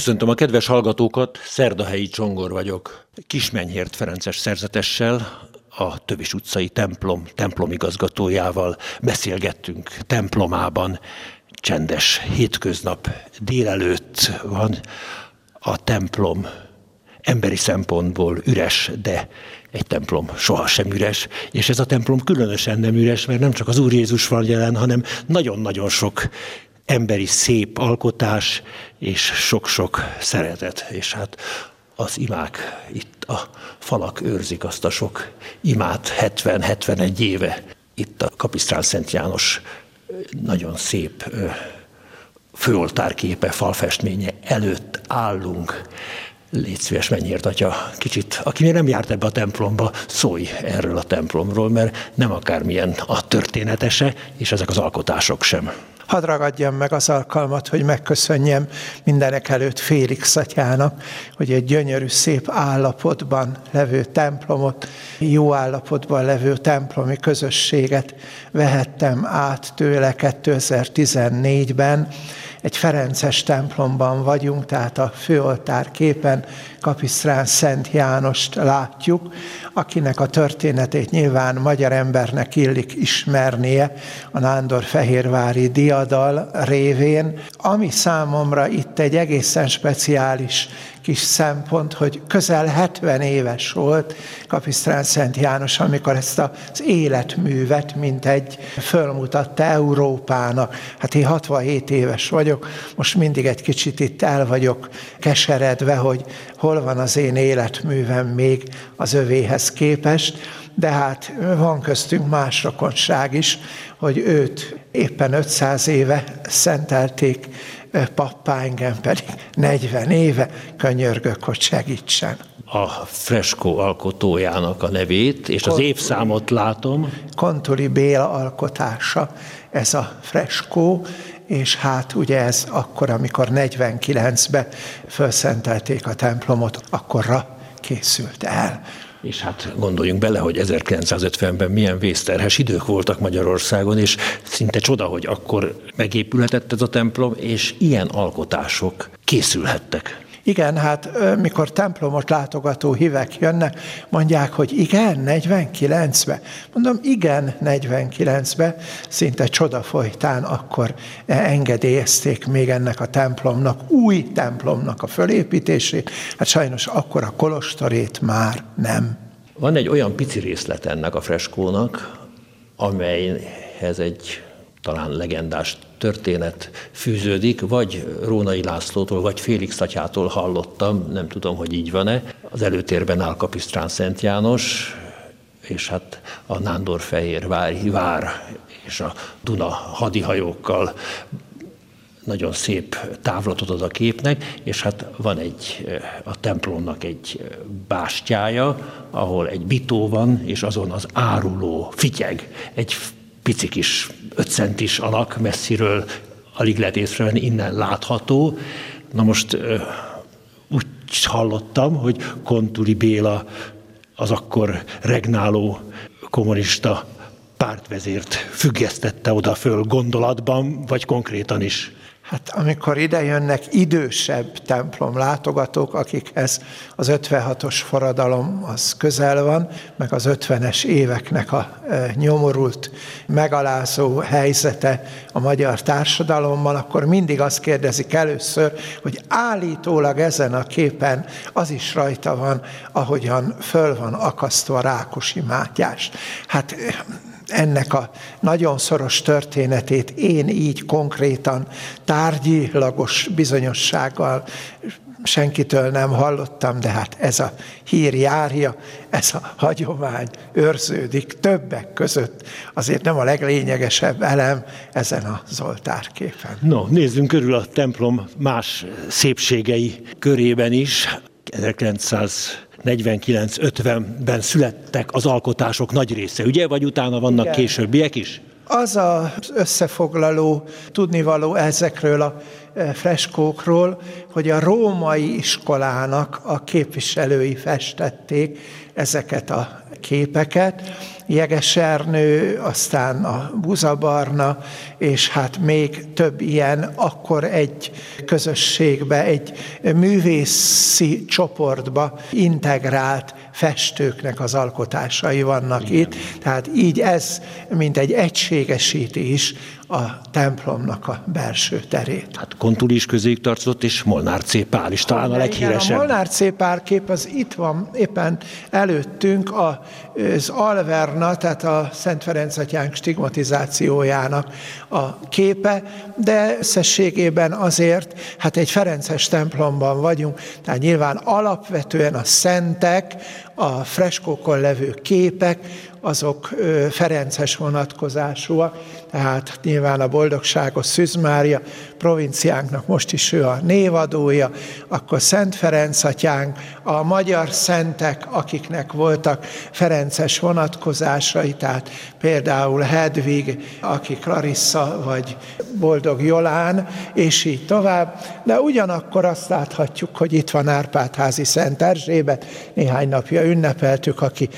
Köszöntöm a kedves hallgatókat, Szerdahelyi Csongor vagyok. Kismenyhért Ferences szerzetessel, a Tövis utcai templom templomigazgatójával beszélgettünk templomában. Csendes hétköznap délelőtt van a templom emberi szempontból üres, de egy templom sohasem üres, és ez a templom különösen nem üres, mert nem csak az Úr Jézus van jelen, hanem nagyon-nagyon sok emberi szép alkotás, és sok-sok szeretet. És hát az imák, itt a falak őrzik azt a sok imát 70-71 éve. Itt a Kapisztrán Szent János nagyon szép főoltárképe, falfestménye előtt állunk. Légy szíves, mennyiért, atya, kicsit, aki még nem járt ebbe a templomba, szólj erről a templomról, mert nem akármilyen a történetese, és ezek az alkotások sem. Hadd ragadjam meg az alkalmat, hogy megköszönjem mindenek előtt Félix atyának, hogy egy gyönyörű, szép állapotban levő templomot, jó állapotban levő templomi közösséget vehettem át tőle 2014-ben, egy Ferences templomban vagyunk, tehát a főoltár képen Kapisztrán Szent Jánost látjuk, akinek a történetét nyilván magyar embernek illik ismernie a Nándor Fehérvári diadal révén, ami számomra itt egy egészen speciális kis szempont, hogy közel 70 éves volt Kapisztrán Szent János, amikor ezt az életművet, mint egy fölmutatta Európának. Hát én 67 éves vagyok, most mindig egy kicsit itt el vagyok keseredve, hogy hol van az én életművem még az övéhez képest, de hát van köztünk más rokonság is, hogy őt éppen 500 éve szentelték pappá, engem pedig 40 éve könyörgök, hogy segítsen. A freskó alkotójának a nevét, és az évszámot látom. Kontuli Béla alkotása ez a freskó, és hát ugye ez akkor, amikor 49-ben felszentelték a templomot, akkorra készült el. És hát gondoljunk bele, hogy 1950-ben milyen vészterhes idők voltak Magyarországon, és szinte csoda, hogy akkor megépülhetett ez a templom, és ilyen alkotások készülhettek. Igen, hát mikor templomot látogató hívek jönnek, mondják, hogy igen, 49-be. Mondom, igen, 49-be, szinte csoda folytán akkor engedélyezték még ennek a templomnak, új templomnak a fölépítését. Hát sajnos akkor a kolostorét már nem. Van egy olyan pici részlet ennek a freskónak, amelyhez egy talán legendás történet fűződik, vagy Rónai Lászlótól, vagy Félix atyától hallottam, nem tudom, hogy így van-e. Az előtérben áll Kapisztrán Szent János, és hát a Nándorfehérvári vár és a Duna hadihajókkal nagyon szép távlatot ad a képnek, és hát van egy, a templomnak egy bástyája, ahol egy bitó van, és azon az áruló fityeg, egy pici kis 5 centis alak messziről alig lehet észrevenni, innen látható. Na most úgy hallottam, hogy Kontuli Béla az akkor regnáló kommunista pártvezért függesztette oda föl gondolatban, vagy konkrétan is. Hát amikor ide jönnek idősebb templom látogatók, akikhez az 56-os forradalom az közel van, meg az 50-es éveknek a e, nyomorult, megalázó helyzete a magyar társadalommal, akkor mindig azt kérdezik először, hogy állítólag ezen a képen az is rajta van, ahogyan föl van akasztva Rákosi Mátyás. Hát ennek a nagyon szoros történetét én így konkrétan tárgyilagos bizonyossággal senkitől nem hallottam, de hát ez a hír járja, ez a hagyomány őrződik többek között. Azért nem a leglényegesebb elem ezen a Zoltár képen. No, nézzünk körül a templom más szépségei körében is. 1900 49-50-ben születtek az alkotások nagy része, ugye? Vagy utána vannak Igen. későbbiek is? Az az összefoglaló, tudnivaló ezekről a freskókról, hogy a római iskolának a képviselői festették ezeket a képeket, Jegesernő, aztán a Buzabarna, és hát még több ilyen, akkor egy közösségbe, egy művészi csoportba integrált festőknek az alkotásai vannak Igen. itt. Tehát így ez, mint egy egységesíti is a templomnak a belső terét. Hát Kontuli is közéig tartozott, és Molnár C. Pál is talán a leghíresebb. Igen, a Molnár C. Pál kép az itt van éppen előttünk, az Alverna, tehát a Szent Ferenc atyánk stigmatizációjának a képe, de összességében azért, hát egy Ferences templomban vagyunk, tehát nyilván alapvetően a szentek, a freskókon levő képek, azok Ferences vonatkozásúak, tehát nyilván a boldogságos Szűz Mária provinciánknak most is ő a névadója, akkor Szent Ferenc atyánk, a magyar szentek, akiknek voltak Ferences vonatkozásai, tehát például Hedvig, aki Clarissa, vagy Boldog Jolán, és így tovább, de ugyanakkor azt láthatjuk, hogy itt van Árpádházi Szent Erzsébet, néhány napja ünnepeltük, aki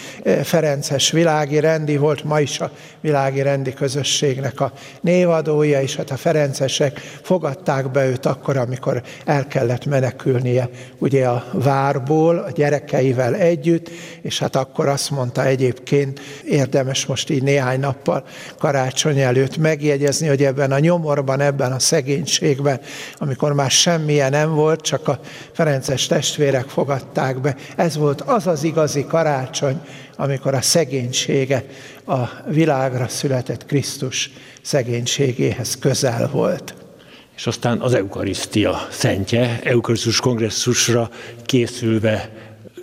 Ferences világi rendi volt, ma is a világi rendi közösségnek a névadója, és hát a Ferencesek fogadták be őt akkor, amikor el kellett menekülnie ugye a várból, a gyerekeivel együtt, és hát akkor azt mondta egyébként, érdemes most így néhány nappal karácsony előtt megjegyezni, hogy ebben a nyomorban, ebben a szegénységben, amikor már semmilyen nem volt, csak a Ferences testvérek fogadták be, ez volt az az igazi karácsony, amikor a szegénysége a világra született Krisztus szegénységéhez közel volt. És aztán az eukarisztia szentje, eukarisztus kongresszusra készülve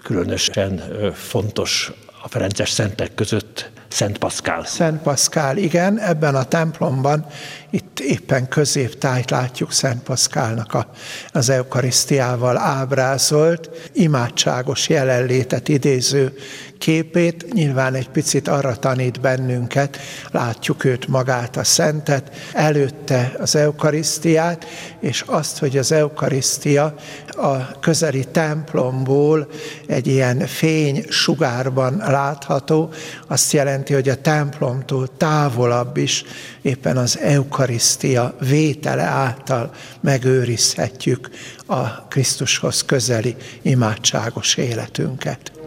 különösen fontos a Ferences szentek között Szent Paszkál. Szent Paszkál, igen, ebben a templomban, itt éppen középtájt látjuk Szent Paszkálnak a, az eukarisztiával ábrázolt, imádságos jelenlétet idéző képét, nyilván egy picit arra tanít bennünket, látjuk őt magát, a szentet, előtte az eukarisztiát, és azt, hogy az eukarisztia a közeli templomból egy ilyen fény sugárban látható, azt jelenti, hogy a templomtól távolabb is éppen az eukarisztia vétele által megőrizhetjük a Krisztushoz közeli imádságos életünket.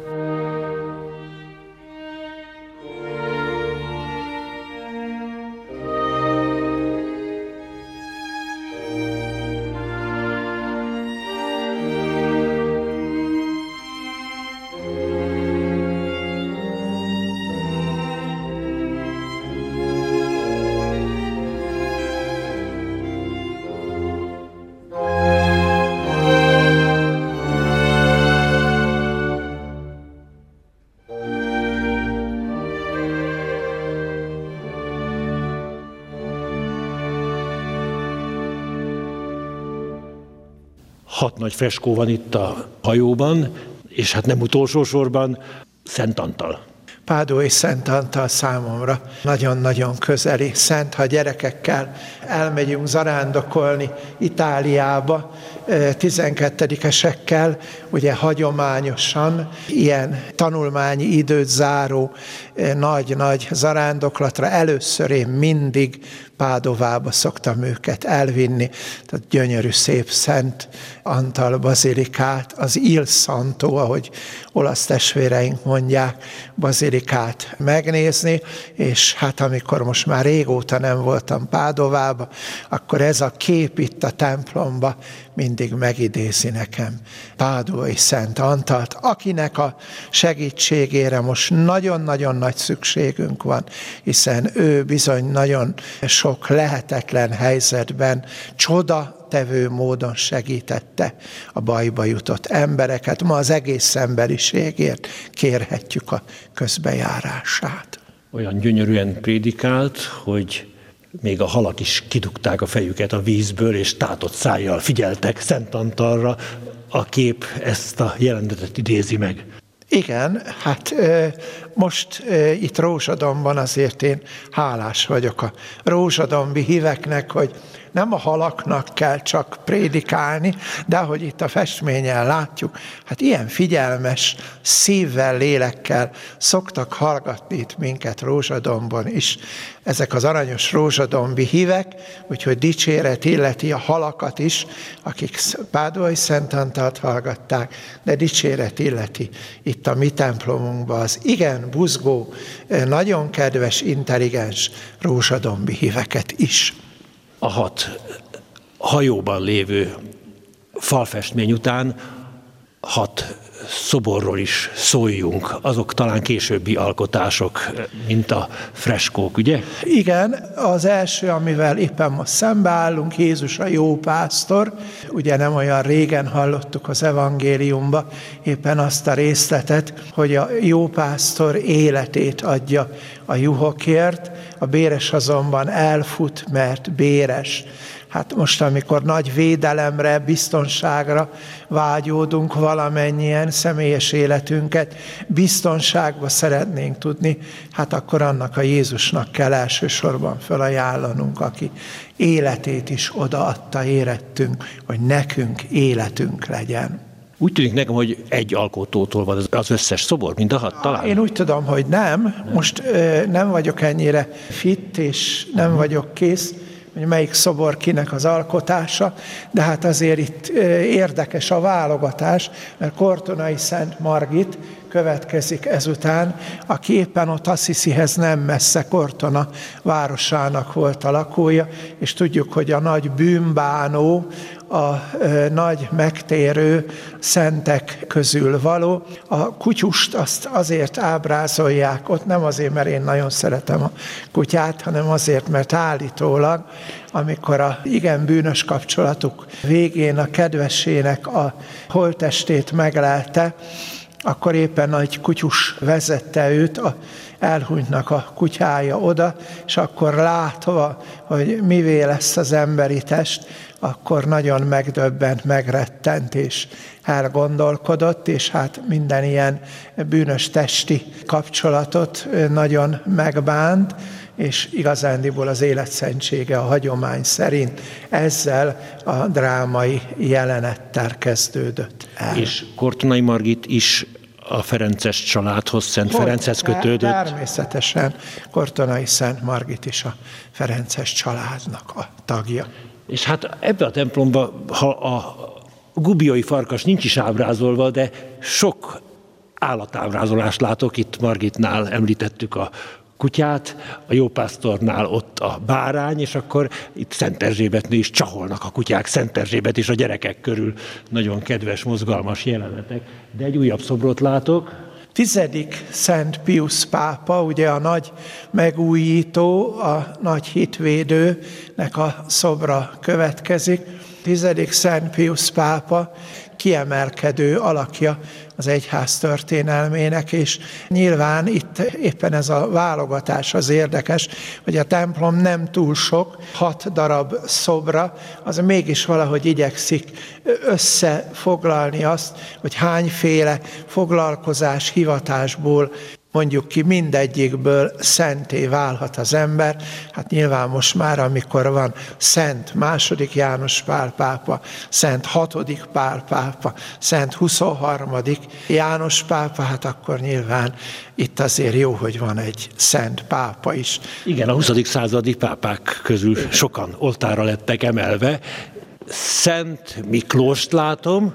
Hat nagy freskó van itt a hajóban, és hát nem utolsó sorban Szent Antal. Pádó és Szent Antal számomra nagyon-nagyon közeli. Szent, ha gyerekekkel elmegyünk zarándokolni Itáliába, 12-esekkel, ugye hagyományosan ilyen tanulmányi időt záró nagy-nagy zarándoklatra először én mindig Pádovába szoktam őket elvinni, tehát gyönyörű, szép Szent Antal bazilikát, az Il Santo, ahogy olasz testvéreink mondják, bazilikát megnézni, és hát amikor most már régóta nem voltam Pádovába, akkor ez a kép itt a templomba mindig megidézi nekem Pádói Szent Antalt, akinek a segítségére most nagyon-nagyon nagy szükségünk van, hiszen ő bizony nagyon sok lehetetlen helyzetben csoda tevő módon segítette a bajba jutott embereket. Ma az egész emberiségért kérhetjük a közbejárását. Olyan gyönyörűen prédikált, hogy még a halak is kidugták a fejüket a vízből, és tátott szájjal figyeltek Szent Antalra. A kép ezt a jelenetet idézi meg. Igen, hát most itt Rózsadomban azért én hálás vagyok a rózsadombi híveknek, hogy nem a halaknak kell csak prédikálni, de ahogy itt a festményen látjuk, hát ilyen figyelmes szívvel, lélekkel szoktak hallgatni itt minket Rózsadomban is. Ezek az aranyos rózsadombi hívek, úgyhogy dicséret illeti a halakat is, akik Pádói Szent Antalt hallgatták, de dicséret illeti itt a mi templomunkban az igen buzgó, nagyon kedves, intelligens rózsadombi híveket is a hat hajóban lévő falfestmény után hat szoborról is szóljunk, azok talán későbbi alkotások, mint a freskók, ugye? Igen, az első, amivel éppen most szembeállunk, Jézus a jó pásztor, ugye nem olyan régen hallottuk az evangéliumba éppen azt a részletet, hogy a jó pásztor életét adja a juhokért, a béres azonban elfut, mert béres. Hát most, amikor nagy védelemre, biztonságra vágyódunk valamennyien, személyes életünket biztonságba szeretnénk tudni, hát akkor annak a Jézusnak kell elsősorban felajánlanunk, aki életét is odaadta érettünk, hogy nekünk életünk legyen. Úgy tűnik nekem, hogy egy alkotótól van az összes szobor, mind a hat talán. Én úgy tudom, hogy nem. Most ö, nem vagyok ennyire fit, és nem vagyok kész, hogy melyik szobor kinek az alkotása, de hát azért itt érdekes a válogatás, mert Kortonai Szent Margit következik ezután, aki éppen ott Assisihez nem messze Kortona városának volt a lakója, és tudjuk, hogy a nagy bűnbánó, a nagy megtérő szentek közül való. A kutyust azt azért ábrázolják ott, nem azért, mert én nagyon szeretem a kutyát, hanem azért, mert állítólag, amikor a igen bűnös kapcsolatuk végén a kedvesének a holtestét meglelte, akkor éppen nagy kutyus vezette őt, a, elhunytnak a kutyája oda, és akkor látva, hogy mivé lesz az emberi test, akkor nagyon megdöbbent, megrettent, és elgondolkodott, és hát minden ilyen bűnös testi kapcsolatot nagyon megbánt, és igazándiból az életszentsége a hagyomány szerint ezzel a drámai jelenettel kezdődött el. És Kortonai Margit is a Ferences családhoz, Szent Hogy, Ferenchez kötődött? Természetesen Kortonai Szent Margit is a Ferences családnak a tagja. És hát ebbe a templomba, ha a gubiai farkas nincs is ábrázolva, de sok állatábrázolást látok, itt Margitnál említettük a kutyát, a jópásztornál ott a bárány, és akkor itt Szent Erzsébetnél is csaholnak a kutyák Szent Erzsébet és a gyerekek körül. Nagyon kedves, mozgalmas jelenetek. De egy újabb szobrot látok, Tizedik Szent Pius pápa, ugye a nagy megújító, a nagy hitvédőnek a szobra következik. Tizedik Szent Pius pápa kiemelkedő alakja az egyház történelmének, és nyilván itt éppen ez a válogatás az érdekes, hogy a templom nem túl sok, hat darab szobra, az mégis valahogy igyekszik összefoglalni azt, hogy hányféle foglalkozás, hivatásból mondjuk ki mindegyikből szenté válhat az ember. Hát nyilván most már, amikor van Szent második János Pál pápa, Szent hatodik Pál pápa, Szent 23. János pápa, hát akkor nyilván itt azért jó, hogy van egy Szent pápa is. Igen, a 20. századi pápák közül sokan oltára lettek emelve. Szent Miklóst látom,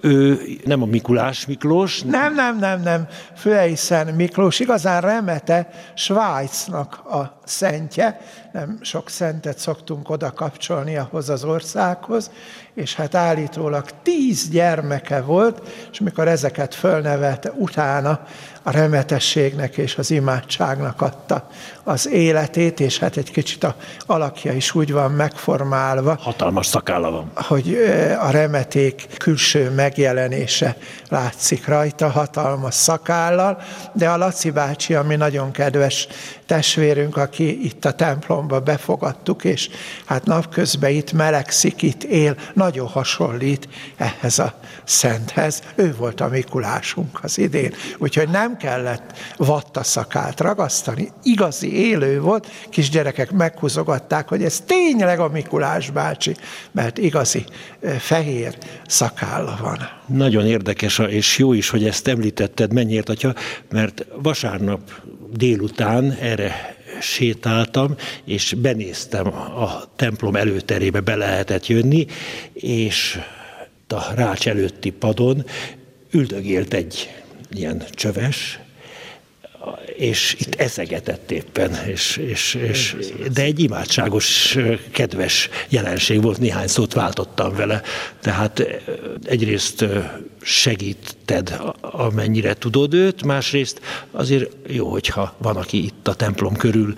ő nem a Mikulás Miklós. Nem, nem, nem, nem. Főeiszen Miklós, igazán remete Svájcnak a szentje, nem sok szentet szoktunk oda kapcsolni ahhoz az országhoz, és hát állítólag tíz gyermeke volt, és mikor ezeket fölnevelte, utána a remetességnek és az imádságnak adta az életét, és hát egy kicsit a alakja is úgy van megformálva. Hatalmas szakálla van. Hogy a remeték külső megjelenése látszik rajta, hatalmas szakállal, de a Laci bácsi, ami nagyon kedves testvérünk, aki itt a templomba befogadtuk, és hát napközben itt melegszik, itt él, nagyon hasonlít ehhez a szenthez. Ő volt a Mikulásunk az idén, úgyhogy nem kellett vattaszakát ragasztani, igazi élő volt, kisgyerekek meghúzogatták, hogy ez tényleg a Mikulás bácsi, mert igazi fehér szakálla van. Nagyon érdekes, és jó is, hogy ezt említetted, mennyiért, atya, mert vasárnap délután erre sétáltam, és benéztem a templom előterébe, be lehetett jönni, és a rács előtti padon üldögélt egy ilyen csöves, és itt eszegetett éppen, és, és, és, de egy imádságos, kedves jelenség volt, néhány szót váltottam vele, tehát egyrészt segíted, amennyire tudod őt, másrészt azért jó, hogyha van, aki itt a templom körül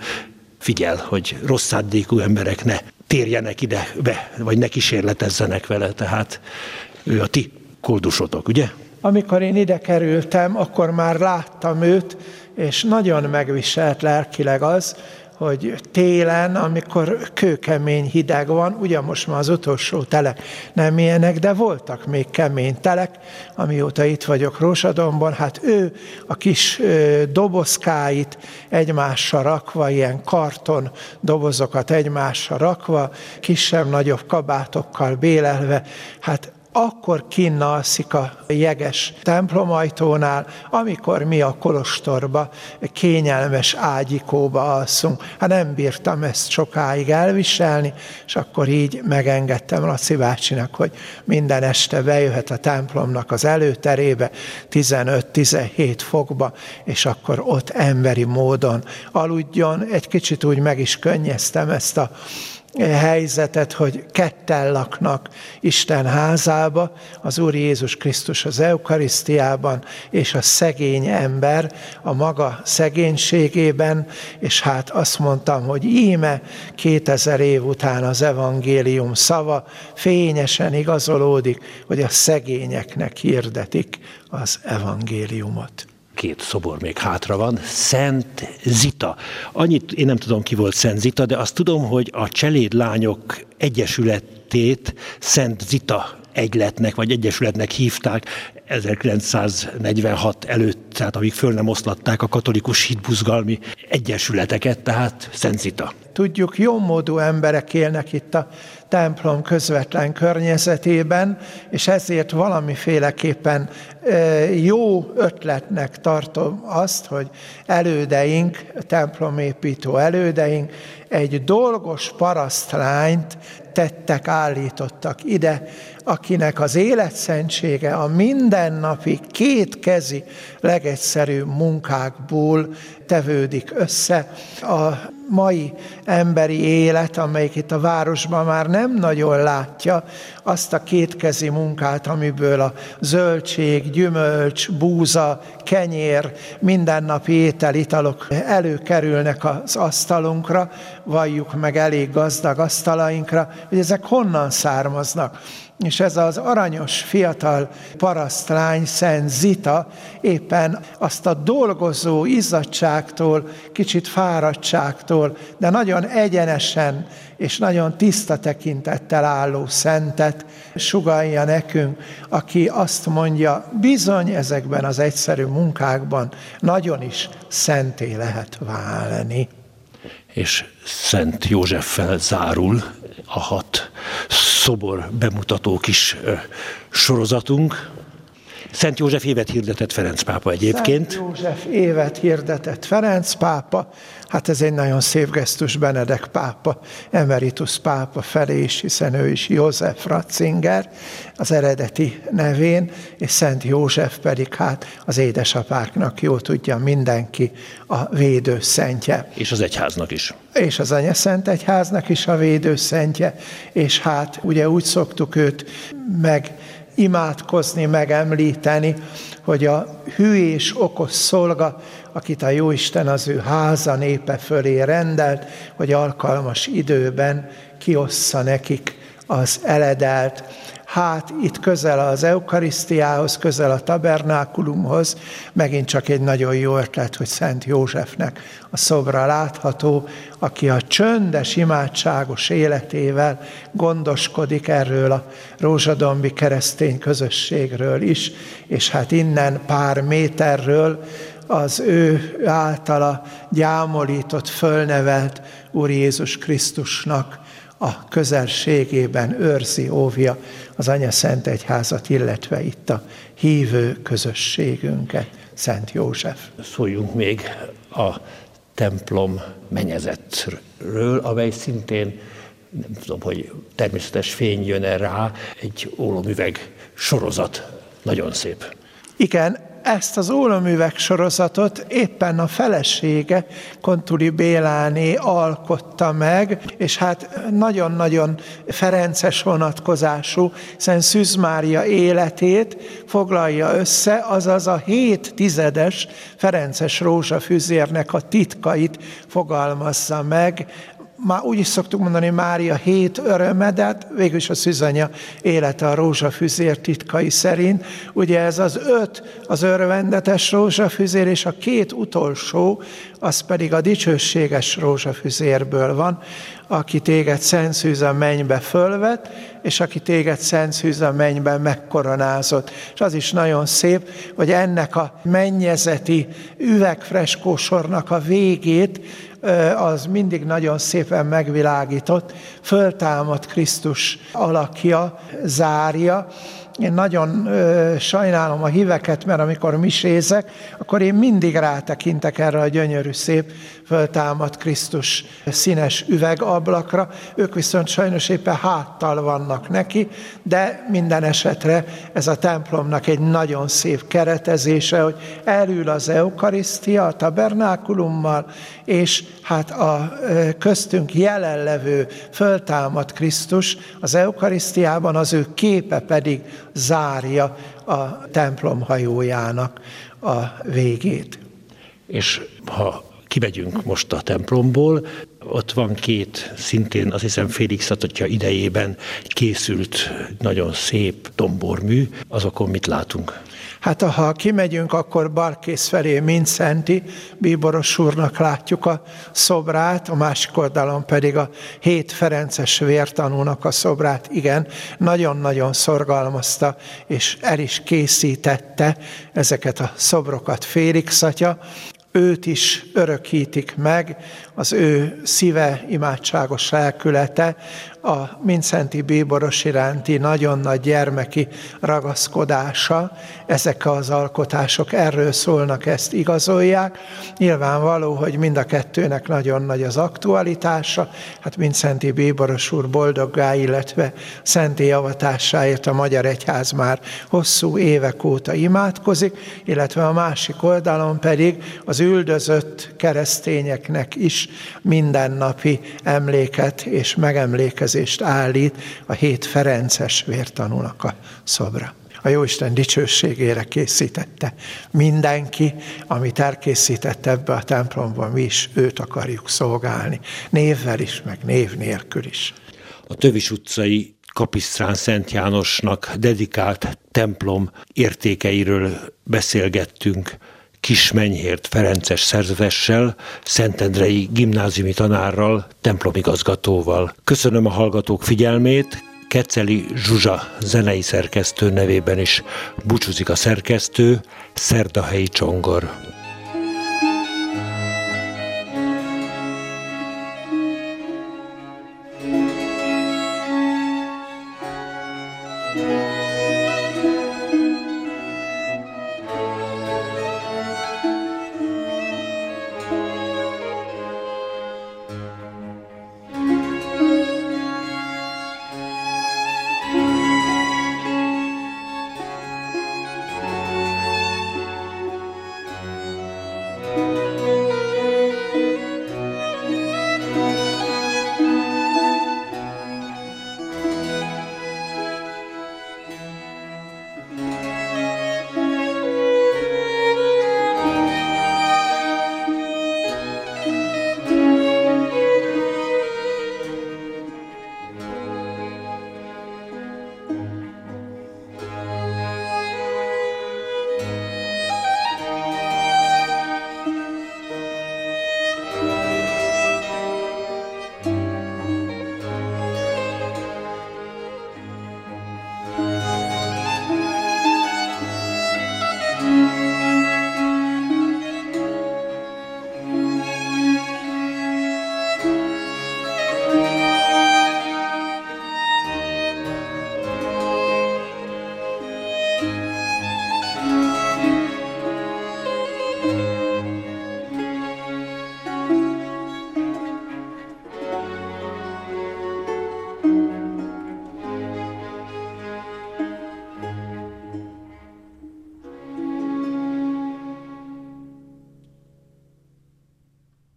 figyel, hogy rossz szándékú emberek ne térjenek ide be, vagy ne kísérletezzenek vele, tehát ő a ti koldusotok, ugye? Amikor én ide kerültem, akkor már láttam őt, és nagyon megviselt lelkileg az, hogy télen, amikor kőkemény hideg van, ugye most már az utolsó telek nem ilyenek, de voltak még kemény telek, amióta itt vagyok Rósadomban, hát ő a kis dobozkáit egymásra rakva, ilyen karton dobozokat egymásra rakva, kisebb-nagyobb kabátokkal bélelve, hát akkor kinn alszik a jeges templomajtónál, amikor mi a kolostorba kényelmes ágyikóba alszunk. Hát nem bírtam ezt sokáig elviselni, és akkor így megengedtem Laci bácsinak, hogy minden este bejöhet a templomnak az előterébe 15-17 fokba, és akkor ott emberi módon aludjon. Egy kicsit úgy meg is könnyeztem ezt a helyzetet, hogy ketten laknak Isten házába, az Úr Jézus Krisztus az Eukarisztiában, és a szegény ember a maga szegénységében, és hát azt mondtam, hogy íme 2000 év után az evangélium szava fényesen igazolódik, hogy a szegényeknek hirdetik az evangéliumot két szobor még hátra van, Szent Zita. Annyit én nem tudom, ki volt Szent Zita, de azt tudom, hogy a Cselédlányok Egyesületét Szent Zita egyletnek vagy egyesületnek hívták 1946 előtt, tehát amíg föl nem oszlatták a katolikus hitbuzgalmi egyesületeket, tehát Szent Zita. Tudjuk, jómódú emberek élnek itt a templom közvetlen környezetében, és ezért valamiféleképpen jó ötletnek tartom azt, hogy elődeink, templomépítő elődeink egy dolgos parasztlányt tettek, állítottak ide, akinek az életszentsége a mindennapi kétkezi legegyszerűbb munkákból tevődik össze. A mai emberi élet, amelyik itt a városban már nem nagyon látja azt a kétkezi munkát, amiből a zöldség, gyümölcs, búza, kenyér, mindennapi étel, italok előkerülnek az asztalunkra, valljuk meg elég gazdag asztalainkra, hogy ezek honnan származnak. És ez az aranyos fiatal parasztlány, Szent Zita éppen azt a dolgozó izzadságtól, kicsit fáradtságtól, de nagyon egyenesen és nagyon tiszta tekintettel álló szentet sugalja nekünk, aki azt mondja, bizony ezekben az egyszerű munkákban nagyon is szenté lehet válni. És Szent Józseffel zárul a hat szobor bemutató kis sorozatunk. Szent József évet hirdetett Ferenc pápa egyébként. Szent József évet hirdetett Ferenc pápa, hát ez egy nagyon szép gesztus Benedek pápa, emeritus pápa felé is, hiszen ő is József Ratzinger az eredeti nevén, és Szent József pedig hát az édesapáknak jó tudja mindenki a védőszentje. És az egyháznak is. És az Anya Szent Egyháznak is a védőszentje, és hát ugye úgy szoktuk őt meg imádkozni, megemlíteni, hogy a hű és okos szolga, akit a Jóisten az ő háza népe fölé rendelt, hogy alkalmas időben kiossza nekik az eledelt. Hát itt közel az eukarisztiához, közel a tabernákulumhoz, megint csak egy nagyon jó ötlet, hogy Szent Józsefnek a szobra látható, aki a csöndes, imádságos életével gondoskodik erről a rózsadombi keresztény közösségről is, és hát innen pár méterről az ő általa gyámolított, fölnevelt Úr Jézus Krisztusnak a közelségében őrzi, óvja az Anya Szent Egyházat, illetve itt a hívő közösségünket, Szent József. Szóljunk még a templom menyezetről, amely szintén nem tudom, hogy természetes fény jön -e rá, egy ólomüveg sorozat. Nagyon szép. Igen, ezt az ólomüveg sorozatot éppen a felesége, Kontuli Béláné alkotta meg, és hát nagyon-nagyon ferences vonatkozású, hiszen Szűz Mária életét foglalja össze, azaz a hét tizedes Ferences rózsafüzérnek a titkait fogalmazza meg, már úgy is szoktuk mondani, Mária hét öröme, de hát végül is a szüzanya élete a rózsafüzér titkai szerint. Ugye ez az öt az örvendetes rózsafüzér, és a két utolsó, az pedig a dicsőséges rózsafüzérből van, aki téged Szent a mennybe fölvet, és aki téged Szent Szűz a mennyben megkoronázott. És az is nagyon szép, hogy ennek a mennyezeti üvegfreskósornak a végét az mindig nagyon szépen megvilágított, föltámad Krisztus alakja, zárja, én nagyon ö, sajnálom a híveket, mert amikor misézek, akkor én mindig rátekintek erre a gyönyörű, szép, föltámad Krisztus színes üvegablakra. Ők viszont sajnos éppen háttal vannak neki, de minden esetre ez a templomnak egy nagyon szép keretezése, hogy elül az eukarisztia a tabernákulummal, és hát a köztünk jelenlevő föltámad Krisztus az eukarisztiában, az ő képe pedig zárja a templom hajójának a végét. És ha kimegyünk most a templomból, ott van két, szintén azt hiszem Félix Atatya idejében készült nagyon szép dombormű, azokon mit látunk? Hát ha kimegyünk, akkor Barkész felé Mincenti bíboros úrnak látjuk a szobrát, a másik oldalon pedig a hét Ferences vértanúnak a szobrát. Igen, nagyon-nagyon szorgalmazta, és el is készítette ezeket a szobrokat Félix atya őt is örökítik meg, az ő szíve, imádságos lelkülete, a Mincenti Bíboros iránti nagyon nagy gyermeki ragaszkodása, ezek az alkotások erről szólnak, ezt igazolják. Nyilvánvaló, hogy mind a kettőnek nagyon nagy az aktualitása, hát Mincenti Bíboros úr boldoggá, illetve szenti javatásáért a Magyar Egyház már hosszú évek óta imádkozik, illetve a másik oldalon pedig az üldözött keresztényeknek is mindennapi emléket és megemlékezést állít a hét Ferences vértanúnak a szobra a Jóisten dicsőségére készítette. Mindenki, amit elkészített ebbe a templomban, mi is őt akarjuk szolgálni. Névvel is, meg név nélkül is. A Tövis utcai Kapisztrán Szent Jánosnak dedikált templom értékeiről beszélgettünk Kismenyhért Ferences szerzvessel, Szentendrei gimnáziumi tanárral, templomigazgatóval. Köszönöm a hallgatók figyelmét, Keceli Zsuzsa zenei szerkesztő nevében is búcsúzik a szerkesztő, Szerdahelyi Csongor.